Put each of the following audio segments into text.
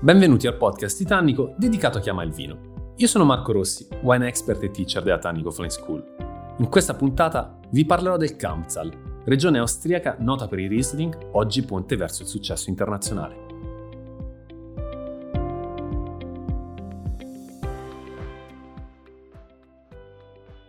Benvenuti al podcast Titanico dedicato a chi ama il vino. Io sono Marco Rossi, wine expert e teacher della Tannico Flying School. In questa puntata vi parlerò del Kamptal, regione austriaca nota per i Riesling, oggi ponte verso il successo internazionale.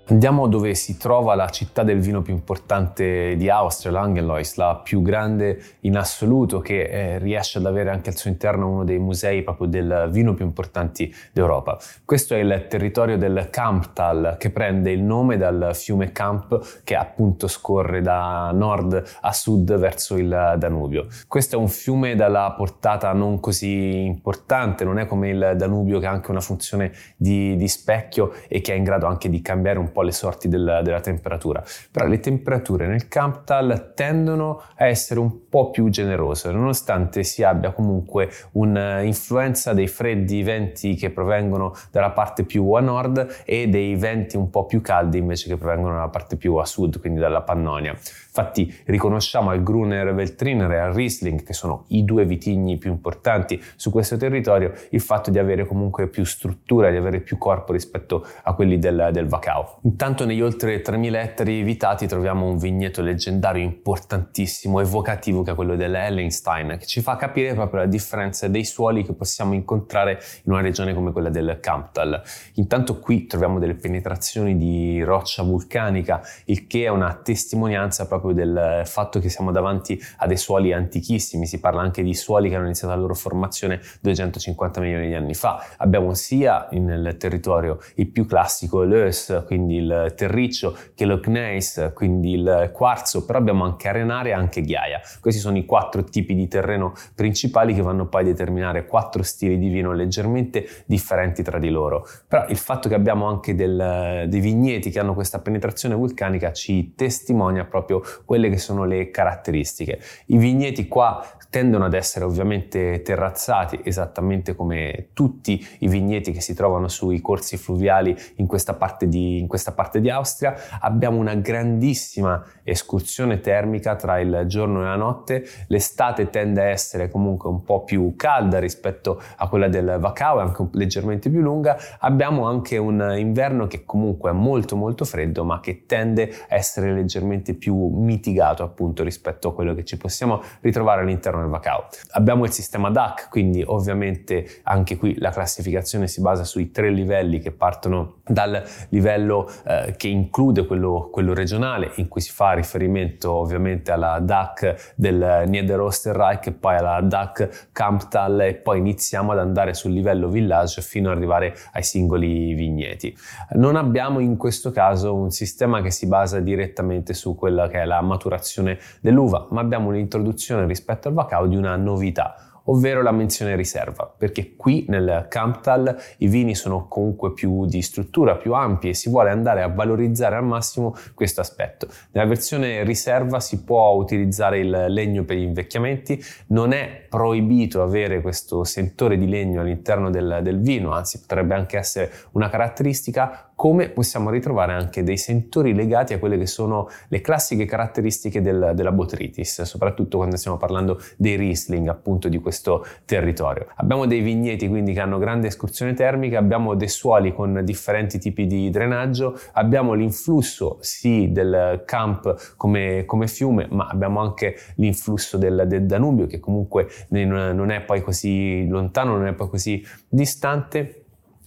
Andiamo dove si trova la città del vino più importante di Austria, Langenlois, la più grande in assoluto che eh, riesce ad avere anche al suo interno uno dei musei proprio del vino più importanti d'Europa. Questo è il territorio del Kamptal che prende il nome dal fiume Kamp che appunto scorre da nord a sud verso il Danubio. Questo è un fiume dalla portata non così importante, non è come il Danubio che ha anche una funzione di, di specchio e che è in grado anche di cambiare un po' po' le sorti del, della temperatura, però le temperature nel Camptal tendono a essere un po' più generose, nonostante si abbia comunque un'influenza dei freddi venti che provengono dalla parte più a nord e dei venti un po' più caldi invece che provengono dalla parte più a sud, quindi dalla Pannonia. Infatti riconosciamo al Gruner Veltliner e al Riesling, che sono i due vitigni più importanti su questo territorio, il fatto di avere comunque più struttura, di avere più corpo rispetto a quelli del, del Vacao. Intanto negli oltre 3.000 ettari vitati troviamo un vigneto leggendario importantissimo, evocativo, che è quello dell'Ellenstein, che ci fa capire proprio la differenza dei suoli che possiamo incontrare in una regione come quella del Kamptal. Intanto qui troviamo delle penetrazioni di roccia vulcanica, il che è una testimonianza proprio del fatto che siamo davanti a dei suoli antichissimi, si parla anche di suoli che hanno iniziato la loro formazione 250 milioni di anni fa. Abbiamo sia nel territorio il più classico l'Eus, quindi il terriccio, che lo gneiss, quindi il quarzo, però abbiamo anche arenare e anche ghiaia. Questi sono i quattro tipi di terreno principali che vanno poi a determinare quattro stili di vino leggermente differenti tra di loro. Però il fatto che abbiamo anche del, dei vigneti che hanno questa penetrazione vulcanica ci testimonia proprio quelle che sono le caratteristiche. I vigneti qua tendono ad essere ovviamente terrazzati esattamente come tutti i vigneti che si trovano sui corsi fluviali in questa parte di, in questa parte di Austria. Abbiamo una grandissima escursione termica tra il giorno e la notte. L'estate tende a essere comunque un po' più calda rispetto a quella del Vacao, anche leggermente più lunga. Abbiamo anche un inverno che comunque è molto molto freddo, ma che tende a essere leggermente più mitigato appunto rispetto a quello che ci possiamo ritrovare all'interno nel Macao. Abbiamo il sistema DAC, quindi ovviamente anche qui la classificazione si basa sui tre livelli che partono dal livello eh, che include quello, quello, regionale, in cui si fa riferimento ovviamente alla DAC del Niederösterreich e poi alla DAC Kamptal e poi iniziamo ad andare sul livello village fino ad arrivare ai singoli vigneti. Non abbiamo in questo caso un sistema che si basa direttamente su quella che è la maturazione dell'uva, ma abbiamo un'introduzione rispetto al cacao di una novità ovvero la menzione riserva, perché qui nel Camptal i vini sono comunque più di struttura, più ampi e si vuole andare a valorizzare al massimo questo aspetto. Nella versione riserva si può utilizzare il legno per gli invecchiamenti, non è proibito avere questo sentore di legno all'interno del, del vino, anzi potrebbe anche essere una caratteristica, come possiamo ritrovare anche dei sentori legati a quelle che sono le classiche caratteristiche del, della botrytis, soprattutto quando stiamo parlando dei Riesling appunto di questo territorio. Abbiamo dei vigneti quindi che hanno grande escursione termica, abbiamo dei suoli con differenti tipi di drenaggio, abbiamo l'influsso sì del camp come, come fiume, ma abbiamo anche l'influsso del, del Danubio che comunque non è poi così lontano, non è poi così distante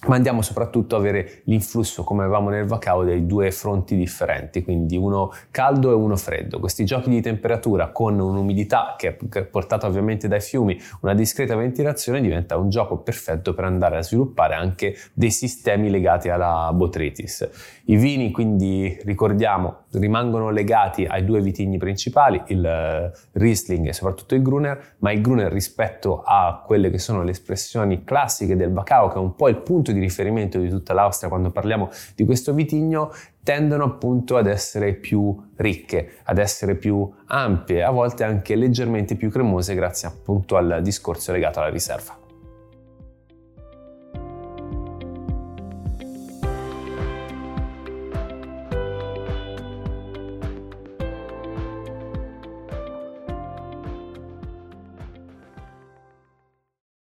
ma andiamo soprattutto a avere l'influsso, come avevamo nel Vacao, dei due fronti differenti, quindi uno caldo e uno freddo. Questi giochi di temperatura con un'umidità che è portata ovviamente dai fiumi, una discreta ventilazione, diventa un gioco perfetto per andare a sviluppare anche dei sistemi legati alla botrytis. I vini quindi, ricordiamo, rimangono legati ai due vitigni principali, il Riesling e soprattutto il Gruner, ma il Gruner rispetto a quelle che sono le espressioni classiche del Vacao, che è un po' il punto di riferimento di tutta l'Austria quando parliamo di questo vitigno tendono appunto ad essere più ricche, ad essere più ampie, a volte anche leggermente più cremose grazie appunto al discorso legato alla riserva.